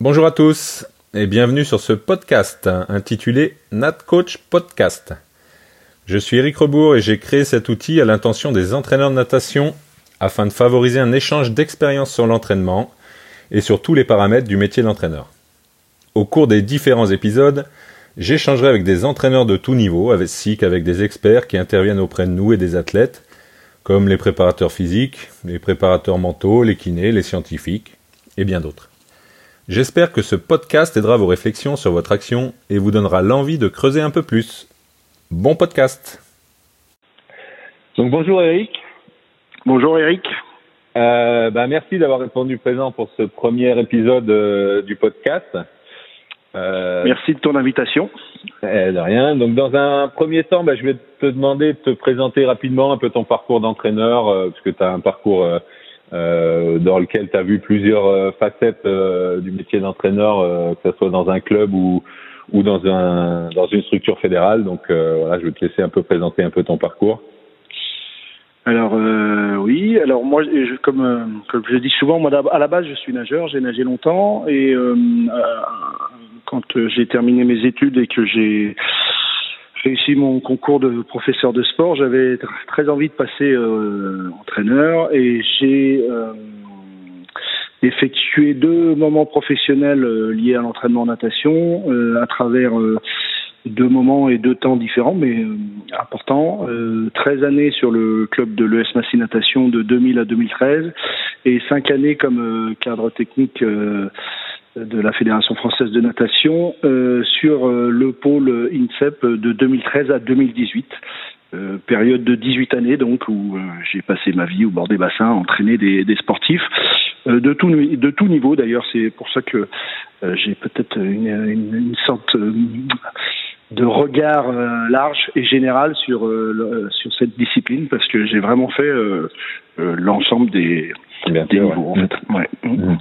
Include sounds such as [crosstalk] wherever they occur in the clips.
Bonjour à tous et bienvenue sur ce podcast intitulé Nat Coach Podcast. Je suis Eric Rebourg et j'ai créé cet outil à l'intention des entraîneurs de natation afin de favoriser un échange d'expériences sur l'entraînement et sur tous les paramètres du métier d'entraîneur. Au cours des différents épisodes, j'échangerai avec des entraîneurs de tout niveau, ainsi qu'avec des experts qui interviennent auprès de nous et des athlètes, comme les préparateurs physiques, les préparateurs mentaux, les kinés, les scientifiques et bien d'autres. J'espère que ce podcast aidera vos réflexions sur votre action et vous donnera l'envie de creuser un peu plus. Bon podcast. Donc bonjour Eric. Bonjour Eric. Euh, bah, merci d'avoir répondu présent pour ce premier épisode euh, du podcast. Euh, merci de ton invitation. Eh, de rien. Donc dans un premier temps, bah, je vais te demander de te présenter rapidement un peu ton parcours d'entraîneur, euh, parce que tu as un parcours euh, dans lequel tu as vu plusieurs euh, facettes euh, du métier d'entraîneur, euh, que ce soit dans un club ou, ou dans, un, dans une structure fédérale. Donc voilà, je vais te laisser un peu présenter un peu ton parcours. Alors oui, alors moi, je, comme, comme je dis souvent, moi à la base je suis nageur, j'ai nagé longtemps et quand j'ai terminé mes études et que j'ai réussi mon concours de professeur de sport, j'avais très envie de passer euh, entraîneur et j'ai euh, effectué deux moments professionnels euh, liés à l'entraînement en natation à travers deux moments et deux temps différents, mais importants. 13 années sur le club de l'ES Massy Natation de 2000 à 2013 et cinq années comme cadre technique de la Fédération française de natation euh, sur euh, le pôle INSEP de 2013 à 2018. Euh, période de 18 années donc où j'ai passé ma vie au bord des bassins, entraîné des, des sportifs de tout de tout niveau d'ailleurs c'est pour ça que j'ai peut-être une, une, une, sorte de regard large et général sur sur cette discipline parce que j'ai vraiment fait l'ensemble des, des niveaux en fait. Ouais. Mmh.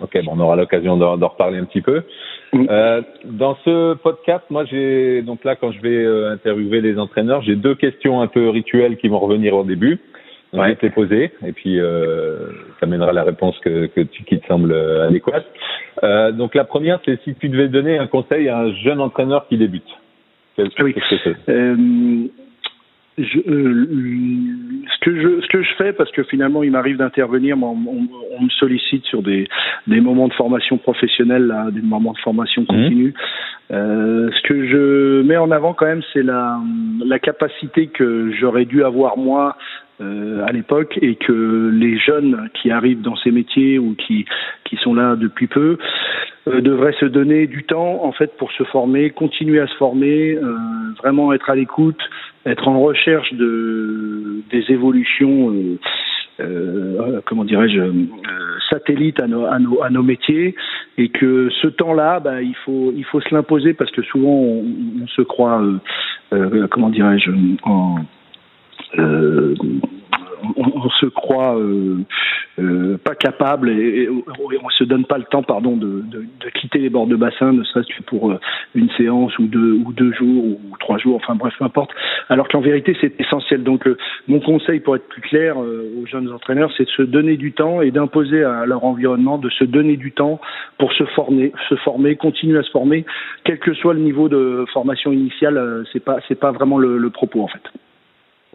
Ok, bon, on aura l'occasion d'en reparler un petit peu. Euh, dans ce podcast, moi, j'ai donc là, quand je vais euh, interviewer les entraîneurs, j'ai deux questions un peu rituelles qui vont revenir au début. Donc, Je vais te les poser et puis euh, ça mènera la réponse que, que tu, qui te semble euh, adéquate. Euh, donc la première, c'est si tu devais donner un conseil à un jeune entraîneur qui débute. Oui. que c'est? Je, euh, ce que je ce que je fais parce que finalement il m'arrive d'intervenir on, on, on, me sollicite sur des des moments de formation professionnelle là, des moments de formation mmh. continue euh, ce que je mets en avant quand même c'est la la capacité que j'aurais dû avoir moi euh, à l'époque et que les jeunes qui arrivent dans ces métiers ou qui qui sont là depuis peu euh, devraient se donner du temps en fait pour se former, continuer à se former, euh, vraiment être à l'écoute, être en recherche de des évolutions. Euh, euh comment dirais-je satellites à nos, à nos à nos métiers et que ce temps-là bah, il faut il faut se l'imposer parce que souvent on, on se croit comment dirais-je en euh, on, on, se croit euh, euh, pas capable et, et, on se donne pas le temps, pardon, de, de, de quitter les bords de bassin, ne serait-ce que pour euh, une séance ou deux ou deux jours ou trois jours, enfin bref, peu importe. Alors qu'en vérité, c'est essentiel. Donc, euh, mon conseil, pour être plus clair aux jeunes entraîneurs, c'est de se donner du temps et d'imposer à leur environnement de se donner du temps pour se former, se former, continuer à se former, quel que soit le niveau de formation initiale. c'est pas, c'est pas vraiment le, le propos en fait.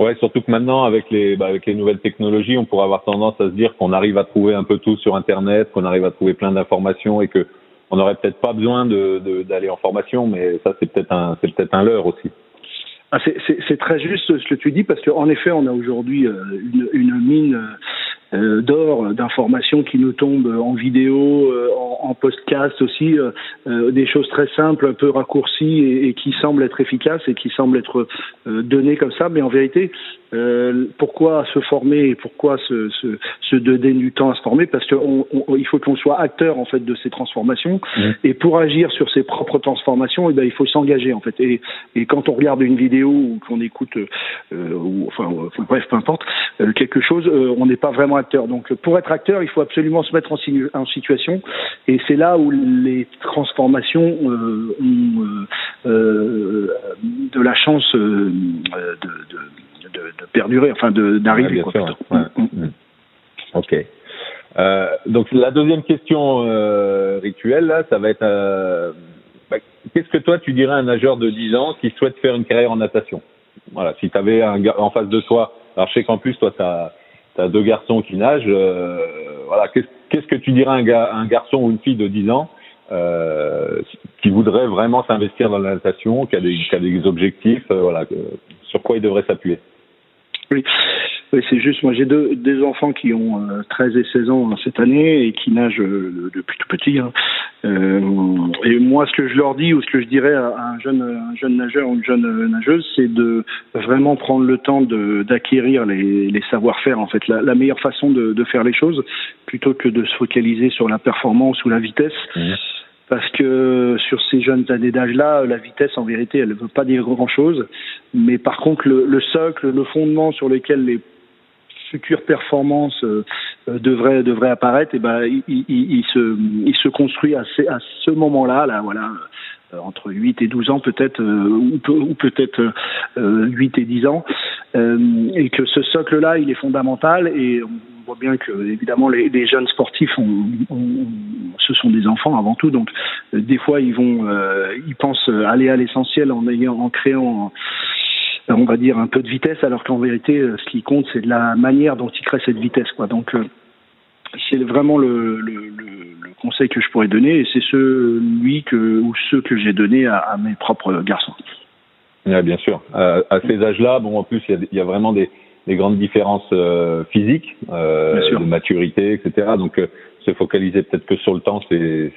Ouais, surtout que maintenant, avec les, bah, avec les nouvelles technologies, on pourrait avoir tendance à se dire qu'on arrive à trouver un peu tout sur Internet, qu'on arrive à trouver plein d'informations et que on n'aurait peut-être pas besoin d'aller en formation, mais ça, c'est peut-être un, leurre aussi. Ah, c'est, très juste ce que tu dis parce qu'en effet, on a aujourd'hui euh, une, une mine euh, d'or d'informations qui nous tombent en vidéo, euh, en, en, podcast aussi, euh, des choses très simples, un peu raccourcies et, et, qui semblent être efficaces et qui semblent être données comme ça. Mais en vérité, pourquoi se former et pourquoi se, se, se, donner du temps à se former? Parce qu'il faut qu'on soit acteur en fait de ces transformations mmh. et pour agir sur ses propres transformations, et eh ben, il faut s'engager en fait. Et, et, quand on regarde une vidéo ou qu'on écoute, ou, enfin bref, peu importe, quelque chose, on n'est pas vraiment acteur. Donc pour être acteur, il faut absolument se mettre en, en situation et c'est là où les transformations euh, ont euh, euh de la chance de, de, de, de, perdurer, enfin d'arriver. Ouais, ouais. Mm. Ok. donc la deuxième question rituelle, là, ça va être bah, qu'est-ce que toi tu dirais à un nageur de 10 ans qui souhaite faire une carrière en natation? Voilà, si tu avais un gars en face de toi, alors je sais qu'en plus toi tu as, deux garçons qui nagent, voilà, qu'est-ce que tu dirais à un, garçon ou une fille de 10 ans euh, qui voudrait vraiment s'investir dans la natation, qui a des, qui a des objectifs, euh, voilà, sur quoi il devrait s'appuyer? Oui, oui c'est juste. Moi, j'ai deux, des enfants qui ont 13 euh, et 16 ans cette année et qui nagent depuis tout petit. Hein. et moi, ce que je leur dis ou ce que je dirais à un jeune, un jeune nageur ou une jeune nageuse, c'est de vraiment prendre le temps d'acquérir les, les savoir-faire. En fait, la, la meilleure façon de, de, faire les choses, plutôt que de se focaliser sur la performance ou la vitesse. Mmh parce que sur ces jeunes années d'âge-là, la vitesse, en vérité, elle ne veut pas dire grand-chose. Mais par contre, le, socle, le fondement sur lequel les futures performances euh, devraient, devraient apparaître, et eh ben, il, il, se, il se construit à, à ce moment-là, là, voilà, euh, entre 8 et 12 ans peut-être, euh, ou, peut-être 8 et 10 ans, et que ce socle-là, il est fondamental, et on voit bien que évidemment les, les jeunes sportifs, ont, ce sont des enfants avant tout, donc euh, des fois ils vont, euh, ils pensent aller à l'essentiel en ayant, en créant on va dire un peu de vitesse, alors qu'en vérité, euh, ce qui compte, c'est de la manière dont ils créent cette vitesse. Quoi. Donc, c'est vraiment le, le, le, conseil que je pourrais donner, et c'est celui que ou ceux que j'ai donné à, à, mes propres garçons. Bien sûr. à ces âges-là, bon, en plus, il y a, il y a vraiment des, des grandes différences euh, physiques, euh, de maturité, etc. Donc, euh, se focaliser peut-être que sur le temps, c'est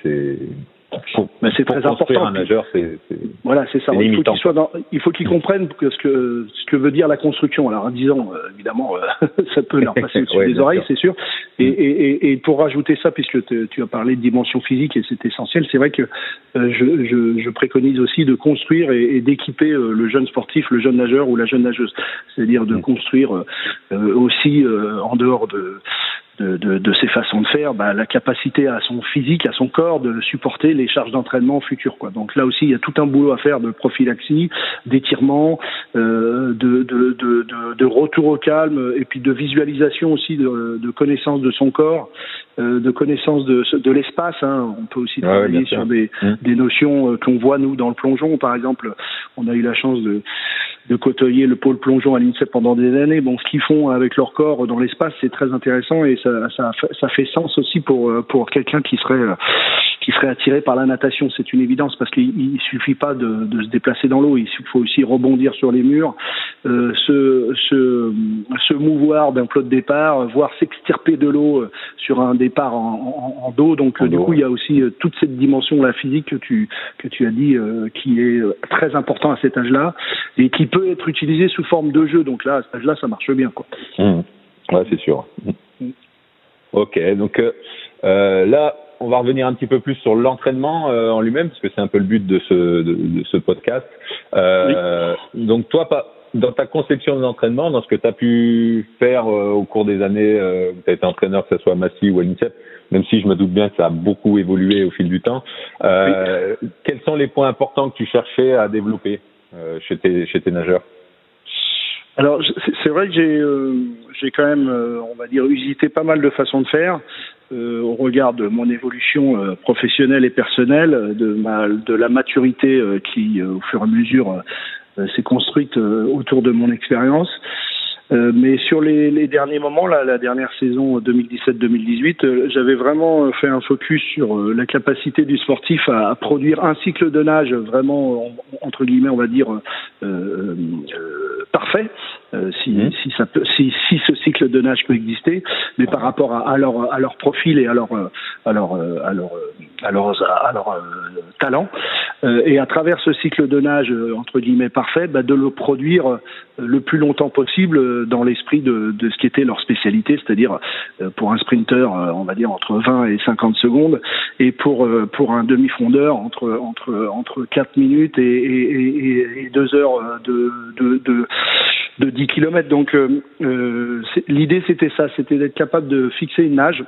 mais c'est très important. Un nageur, c'est voilà, c'est ça. Il faut qu'il soit dans, il faut qu'il comprenne que ce que ce que veut dire la construction. Alors, en disant, euh, évidemment, euh, [laughs] ça peut leur passer [laughs] au-dessus des oreilles, c'est sûr. Et, mm. et, et, pour rajouter ça, puisque tu as parlé de dimension physique et c'est essentiel, c'est vrai que euh, je, je, je, préconise aussi de construire et, d'équiper le jeune sportif, le jeune nageur ou la jeune nageuse. C'est-à-dire de mm. construire aussi en dehors de de, de, de, ses façons de faire, bah, la capacité à son physique, à son corps de supporter les charges d'entraînement futures. Quoi. Donc là aussi, il y a tout un boulot à faire de prophylaxie, d'étirement, euh, de, de, de, retour au calme et puis de visualisation aussi de, connaissance de son corps, euh, de connaissance de, de l'espace. Hein. On peut aussi travailler sur des, mmh. des notions euh, qu'on voit nous dans le plongeon, par exemple. On a eu la chance de de côtoyer le pôle plongeon à l'INSEP pendant des années. Bon, ce qu'ils font avec leur corps dans l'espace, c'est très intéressant et ça, ça, ça, fait sens aussi pour euh, pour quelqu'un qui serait euh, qui serait attiré par la natation. C'est une évidence parce qu'il suffit pas de, de, se déplacer dans l'eau, il faut aussi rebondir sur les murs, euh, se, se, se mouvoir d'un plot de départ, voire s'extirper de l'eau sur un départ en, en, dos. Donc du coup, il y a aussi toute cette dimension la physique que tu que tu as dit qui est très important à cet âge-là et qui peut être utilisé sous forme de jeu. Donc là, à cet âge-là, ça marche bien. Quoi. Mmh. Ouais, c'est sûr. Mmh. Ok, donc euh, euh, là, on va revenir un petit peu plus sur l'entraînement euh, en lui-même, parce que c'est un peu le but de ce, de, ce podcast. Euh, Donc toi, pas, dans ta conception de l'entraînement, dans ce que tu as pu faire euh, au cours des années où tu as été entraîneur, que ce soit à Massy ou à l'INSEP, même si je me doute bien que ça a beaucoup évolué au fil du temps, quels sont les points importants que tu cherchais à développer chez, tes, chez tes nageurs? Alors c'est vrai que j'ai euh, j'ai quand même euh, on va dire usité pas mal de façons de faire euh, au regard de mon évolution professionnelle et personnelle, de ma de la maturité qui au fur et à mesure s'est construite autour de mon expérience. Euh, mais sur les, les, derniers moments, là, la dernière saison 2017-2018, euh, j'avais vraiment fait un focus sur euh, la capacité du sportif à, à, produire un cycle de nage vraiment entre guillemets, on va dire euh, parfait, si, mmh. si, ça peut, si, si, ce cycle de nage peut exister, mais par rapport à, à leur à leur profil et à leur à leur à leur leur talent, et à travers ce cycle de nage entre guillemets parfait, bah, de le produire le plus longtemps possible dans l'esprit de, ce qui était leur spécialité, c'est-à-dire euh, pour un sprinter, euh, on va dire entre 20 et 50 secondes, et pour euh, pour un demi-fondeur entre entre entre 4 minutes et, et, et 2 heures de de, de de 10 km. Donc l'idée c'était ça, c'était d'être capable de fixer une nage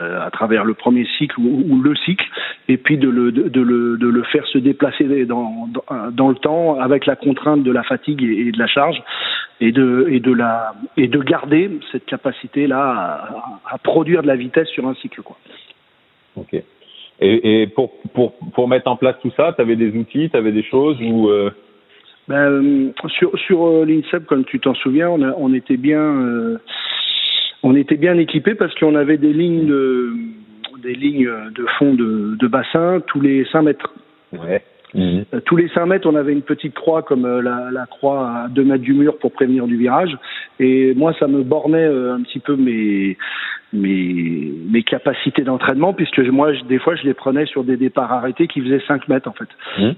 à travers le premier cycle ou, le cycle, et puis de le, de, le, de le faire se déplacer dans, dans, le temps avec la contrainte de la fatigue et, de la charge. Et de et de la et de garder cette capacité là à, produire de la vitesse sur un cycle quoi. Ok. Et, et pour pour pour mettre en place tout ça, tu avais des outils, tu avais des choses ou euh... ben, sur sur euh, l'INSEP comme tu t'en souviens, on, a, on était bien euh, on était bien équipé parce qu'on avait des lignes de des lignes de fond de, de bassin tous les 5 mètres. Ouais. Mhm. Euh, tous les 5 mètres, on avait une petite croix comme euh, la, la, croix à 2 mètres du mur pour prévenir du virage. Et moi, ça me bornait euh, un petit peu mes, mes, mes capacités d'entraînement, puisque moi, des fois, je les prenais sur des départs arrêtés qui faisaient 5 mètres, en fait.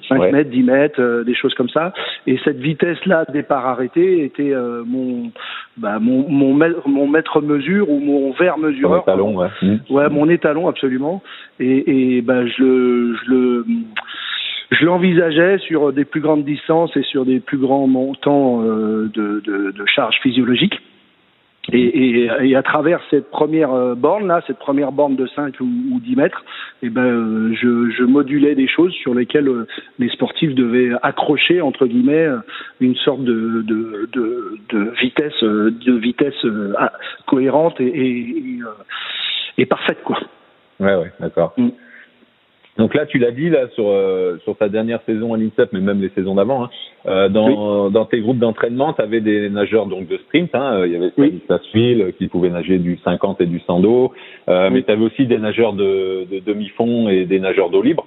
5 mmh, mètres, 10 mètres, des choses comme ça. Et cette vitesse-là, départ arrêté, était mon, bah, mon, mon, mon maître mesure ou mon verre mesureur. Mon étalon, ouais. Mmh. Ouais, mon étalon, absolument. Et, et bah, je, je le je l'envisageais sur des plus grandes distances et sur des plus grands montants euh, de, de, de charges physiologiques. Et, et, et, à travers cette première euh, borne là, cette première borne de 5 ou, ou 10 mètres, eh ben euh, je, je, modulais des choses sur lesquelles les sportifs devaient accrocher entre guillemets une sorte de, de, de, de vitesse de vitesse cohérente et, parfaite quoi. Ouais ouais d'accord. Mm. Donc là, tu l'as dit là sur euh, sur ta dernière saison à l'INSEP, mais même les saisons d'avant, hein, euh, dans dans tes groupes d'entraînement, tu avais des nageurs donc de sprint. Hein, il y avait Stanislas oui. qui pouvait nager du 50 et du 100 d'eau, euh, mais tu avais aussi des nageurs de, de demi-fond et des nageurs d'eau libre.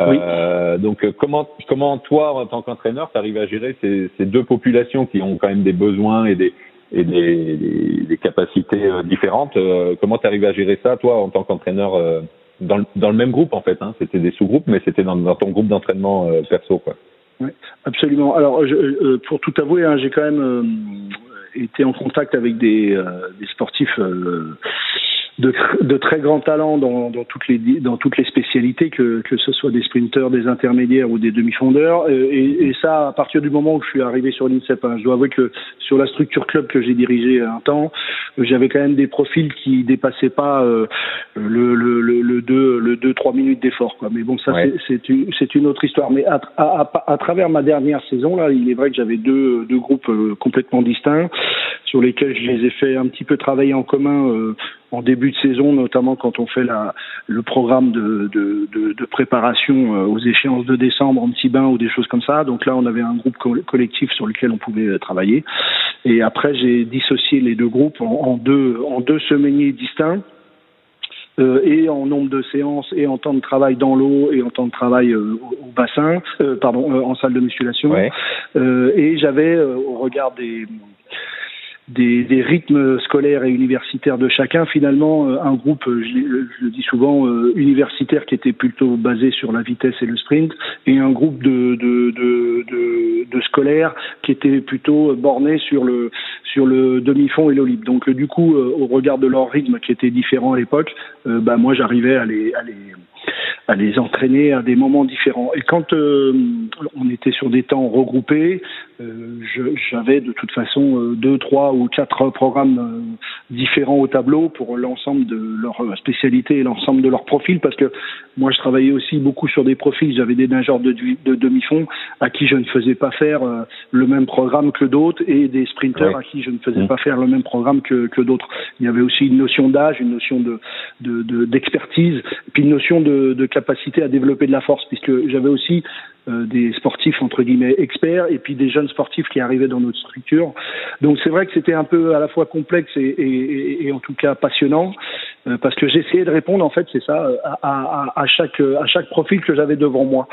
Euh, donc comment comment toi en tant qu'entraîneur, tu arrives à gérer ces, ces deux populations qui ont quand même des besoins et des et des, des, des capacités différentes. comment tu arrives à gérer ça toi en tant qu'entraîneur dans le, dans le même groupe en fait. Hein. C'était des sous-groupes, mais c'était dans, ton groupe d'entraînement euh, perso, quoi. Oui, absolument. Alors, je, euh, pour tout avouer, hein, j'ai quand même euh, été en contact avec des sportifs de, de, très grands talents dans, dans, toutes les, dans toutes les spécialités, que, que ce soit des sprinteurs, des intermédiaires ou des demi-fondeurs. Euh, et, et, ça, à partir du moment où je suis arrivé sur l'INSEP, hein, je dois avouer que sur la structure club que j'ai dirigée un temps, j'avais quand même des profils qui dépassaient pas euh, le, le, le, le 2 le 2 3 minutes d'effort quoi. Mais bon ça c'est une c'est une autre histoire. Mais à, à, à, travers ma dernière saison là il est vrai que j'avais deux deux groupes euh, complètement distincts sur lesquels je les ai fait un petit peu travailler en commun euh, en début de saison, notamment quand on fait la, le programme de, de, de, de préparation euh, aux échéances de décembre en petit bain ou des choses comme ça. Donc là, on avait un groupe collectif sur lequel on pouvait euh, travailler. Et après, j'ai dissocié les deux groupes en, en deux, en deux semainiers distincts. Euh, et en nombre de séances et en temps de travail dans l'eau et en temps de travail euh, au, bassin, euh, pardon, en salle de musculation. Ouais. et j'avais, au regard des, des, des, rythmes scolaires et universitaires de chacun, finalement, euh, un groupe, euh, je, je, le dis souvent, euh, universitaire qui était plutôt basé sur la vitesse et le sprint, et un groupe de, de, de, de, scolaires qui était plutôt borné sur le, sur le demi-fond et l'olib. Donc, du coup, au regard de leur rythme qui était différent à l'époque, bah, moi, j'arrivais à les, à les à les entraîner à des moments différents. Et quand euh, on était sur des temps regroupés, euh, j'avais de toute façon euh, deux, trois ou quatre programmes euh, différents au tableau pour l'ensemble de leur spécialité et l'ensemble de leur profil, parce que moi je travaillais aussi beaucoup sur des profils. J'avais des nageurs de, de demi-fond à qui je ne faisais pas faire le même programme que d'autres et des sprinteurs à qui je ne faisais mmh. pas faire le même programme que, que d'autres. Il y avait aussi une notion d'âge, une notion de d'expertise, de, puis une notion de, de capacité à développer de la force, puisque j'avais aussi euh, des sportifs entre guillemets experts et puis des jeunes sportifs qui arrivaient dans notre structure. Donc c'est vrai que c'était un peu à la fois complexe et, et, et en tout cas passionnant euh, parce que j'essayais de répondre en fait c'est ça à, à, à, chaque à chaque profil que j'avais devant moi.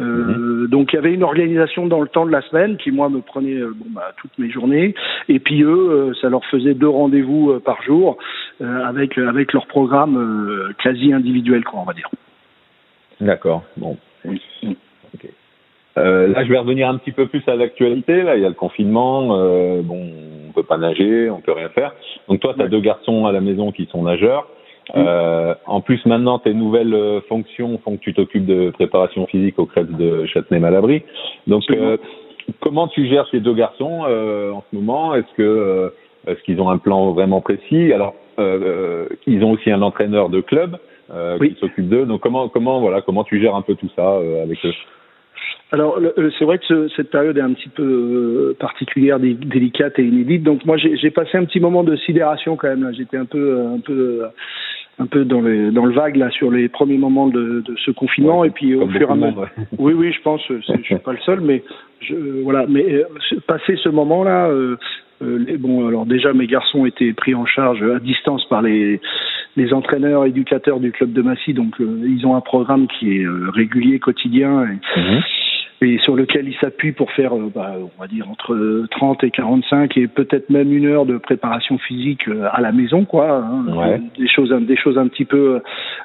Euh, mm-hmm. Donc il y avait une organisation dans le temps de la semaine qui moi me prenait bon, bah, toutes mes journées et puis eux ça leur faisait deux rendez-vous par jour avec avec leur programme quasi individuel quoi on va dire. D'accord. Bon. Okay. Euh, là, je vais revenir un petit peu plus à l'actualité. Là, il y a le confinement. Euh, bon, on peut pas nager, on peut rien faire. Donc toi, tu as ouais. deux garçons à la maison qui sont nageurs. Euh, en plus, maintenant, tes nouvelles euh, fonctions font que tu t'occupes de préparation physique au Crêpes de Châtenay-Malabry. Donc, euh, comment tu gères ces deux garçons euh, en ce moment? Est-ce que est-ce qu'ils ont un plan vraiment précis Alors, ils ont aussi un entraîneur de club euh, oui. qui s'occupe d'eux. Donc comment comment voilà comment tu gères un peu tout ça euh, avec eux? Alors, c'est vrai que cette période est un petit peu euh, particulière, délicate et inédite. Donc, moi, j'ai passé un petit moment de sidération quand même. J'étais un peu, un peu, un peu dans, les, dans le vague là sur les premiers moments de, de ce confinement. et puis, au fur et à mesure. Oui, oui, je pense. Je suis pas le seul, mais je, voilà. Mais euh, passer ce moment-là. Euh, bon, alors déjà, mes garçons étaient pris en charge à distance par les, les entraîneurs éducateurs du club de Massy, donc ils ont un programme qui est régulier, quotidien. Mhm et sur lequel il s'appuie pour faire, euh, bah, on va dire, entre 30 et 45 et peut-être même une heure de préparation physique euh, à la maison, quoi. Hein. Des choses, des choses un petit peu,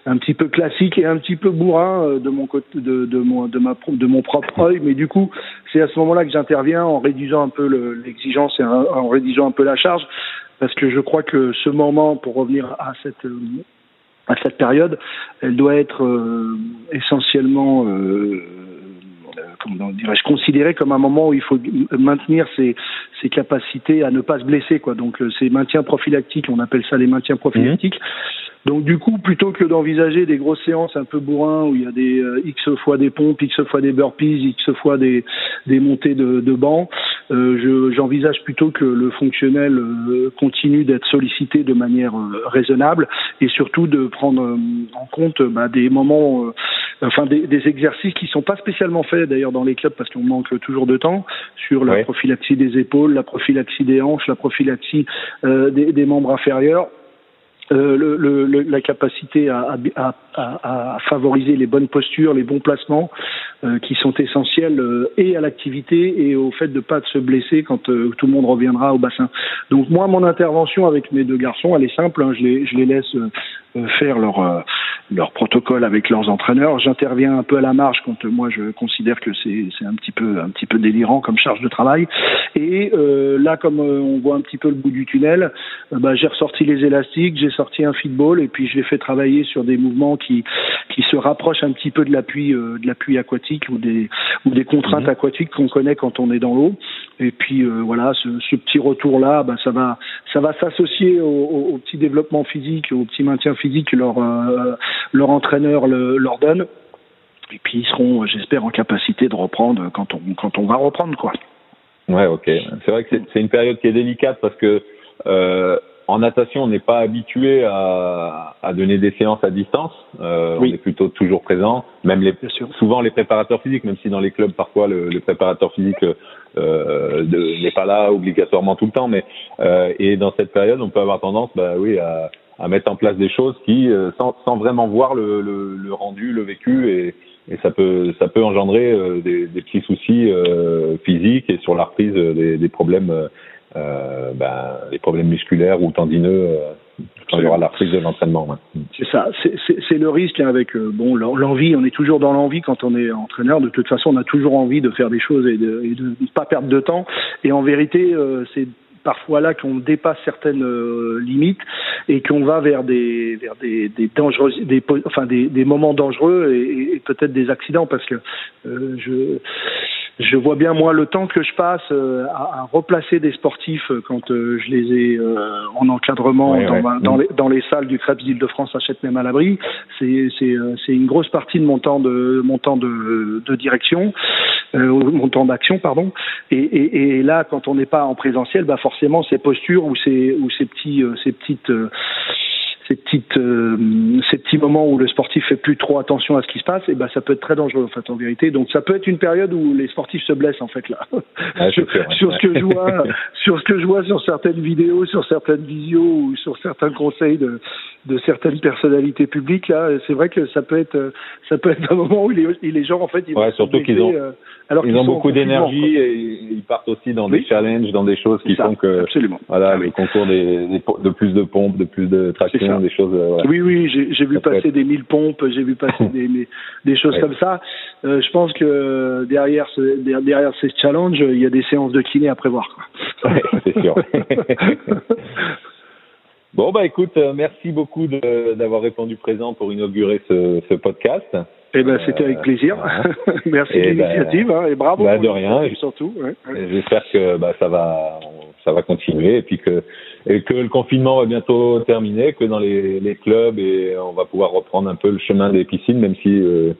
un petit peu classiques et un petit peu bourrin euh, de mon côté, de, de mon, de ma, de mon propre œil. Mais du coup, c'est à ce moment-là que j'interviens en réduisant un peu l'exigence et en réduisant un peu la charge, parce que je crois que ce moment, pour revenir à cette à cette période, elle doit être essentiellement euh, comment dirais-je, considéré comme un moment où il faut maintenir ses, ses capacités à ne pas se blesser, quoi. Donc, euh, ces maintiens prophylactiques, on appelle ça les maintiens prophylactiques. Donc du coup, plutôt que d'envisager des grosses séances un peu bourrin où il y a des euh, x fois des pompes, x fois des burpees, x fois des, des montées de, de banc, euh, j'envisage plutôt que le fonctionnel euh, continue d'être sollicité de manière raisonnable et surtout de prendre en compte bah, des moments, enfin des, des, exercices qui sont pas spécialement faits d'ailleurs dans les clubs parce qu'on manque toujours de temps sur la prophylaxie des épaules, la prophylaxie des hanches, la prophylaxie des, des membres inférieurs euh, le, le, la capacité à, à, à, à, favoriser les bonnes postures, les bons placements, euh, qui sont essentiels euh, et à l'activité et au fait de pas se blesser quand tout le monde reviendra au bassin. Donc moi, mon intervention avec mes deux garçons, elle est simple. Hein, je, les, je les laisse faire leur leur protocole avec leurs entraîneurs. J'interviens un peu à la marge quand moi je considère que c'est un petit peu un petit peu délirant comme charge de travail. Et là, comme on voit un petit peu le bout du tunnel, bah, j'ai ressorti les élastiques, j'ai sorti un feedball et puis je l'ai fait travailler sur des mouvements qui qui se rapprochent un petit peu de l'appui euh, de l'appui aquatique ou des ou des contraintes mhm. aquatiques qu'on connaît quand on est dans l'eau. Et puis euh, voilà, ce, ce, petit retour là, bah, ça va ça va s'associer au, au, petit développement physique, au petit maintien physique que leur euh, leur entraîneur le, leur donne. Et puis ils seront, j'espère, en capacité de reprendre quand on quand on va reprendre quoi. Ouais, ok. C'est vrai que c'est une période qui est délicate parce que euh, en natation, on n'est pas habitué à, à, donner des séances à distance. Euh, On est plutôt toujours présent. Même les, souvent les préparateurs physiques, même si dans les clubs parfois le, le préparateur physique euh, n'est pas là obligatoirement tout le temps. Mais euh, et dans cette période, on peut avoir tendance, bah oui, à, à mettre en place des choses qui, sans, sans vraiment voir le, le, le, rendu, le vécu, et, et ça peut ça peut engendrer des, des, petits soucis physiques et sur la reprise des, des problèmes euh, ben, les problèmes musculaires ou tendineux euh, quand il y aura la reprise de l'entraînement. C'est ça, c'est le risque hein, avec euh, bon l'envie. On est toujours dans l'envie quand on est entraîneur. De toute façon, on a toujours envie de faire des choses et de ne pas perdre de temps. Et en vérité, euh, c'est parfois là qu'on dépasse certaines euh, limites et qu'on va vers des vers des, des dangereux des enfin des, des moments dangereux et, et peut-être des accidents parce que euh, je je vois bien moi le temps que je passe euh, à, à, replacer des sportifs euh, quand euh, je les ai en encadrement dans, dans, les, dans, les, salles du Krebs d'Île-de-France à Châtenay Malabry. C'est c'est c'est une grosse partie de mon temps de mon temps de, de direction, mon temps d'action pardon. Et, et, et, là quand on n'est pas en présentiel, bah forcément ces postures ou ces ou ces petits ces petites ces petites euh, ces petits moments où le sportif fait plus trop attention à ce qui se passe et ben ça peut être très dangereux en fait en vérité. Donc ça peut être une période où les sportifs se blessent en fait là. Sur, ce que je vois sur ce que je vois sur certaines vidéos sur certaines visios ou sur certains conseils de de certaines personnalités publiques là c'est vrai que ça peut être ça peut être un moment où les, les gens en fait ils ouais, surtout qu'ils ont euh, alors ils ont beaucoup d'énergie et ils partent aussi dans des challenges dans des choses qui font que absolument. voilà ah le concours des, de plus de pompes de plus de traction des choses euh, oui oui j'ai vu passer des mille pompes j'ai vu passer [laughs] des, des choses comme ça euh, je pense que derrière ce, derrière ces challenges il y a des séances de kiné à prévoir. [laughs] Ouais, c'est sûr [laughs] Bon, bah écoute, euh, merci beaucoup d'avoir répondu présent pour inaugurer ce, ce podcast. Eh ben, c'était avec plaisir. Euh, merci de ben, l'initiative hein, et bravo. Bah, de rien. Surtout. Ouais, J'espère que bah, ça va, ça va continuer et puis que le confinement va bientôt terminer, que dans les, clubs et on va pouvoir reprendre un peu le chemin des piscines, même si euh,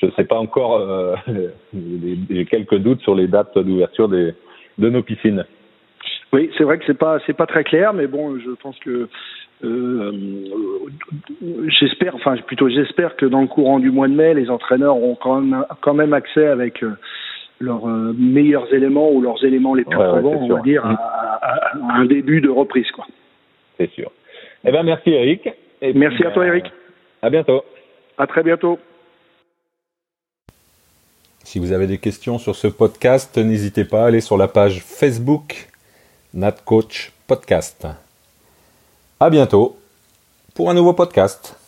je ne sais pas encore. [laughs] J'ai quelques doutes sur les dates d'ouverture de nos piscines. Oui, c'est vrai que c'est pas pas très clair, mais bon, je pense que euh, j'espère, enfin plutôt j'espère que dans le courant du mois de mai, les entraîneurs auront quand même accès avec euh, leurs euh, meilleurs éléments ou leurs éléments les plus probants, on va dire, à, un début de reprise, quoi. C'est sûr. Eh ben merci Eric. Et merci à toi Eric. À bientôt. À très bientôt. Si vous avez des questions sur ce podcast, n'hésitez pas à aller sur la page Facebook NatCoach Podcast. À bientôt pour un nouveau podcast.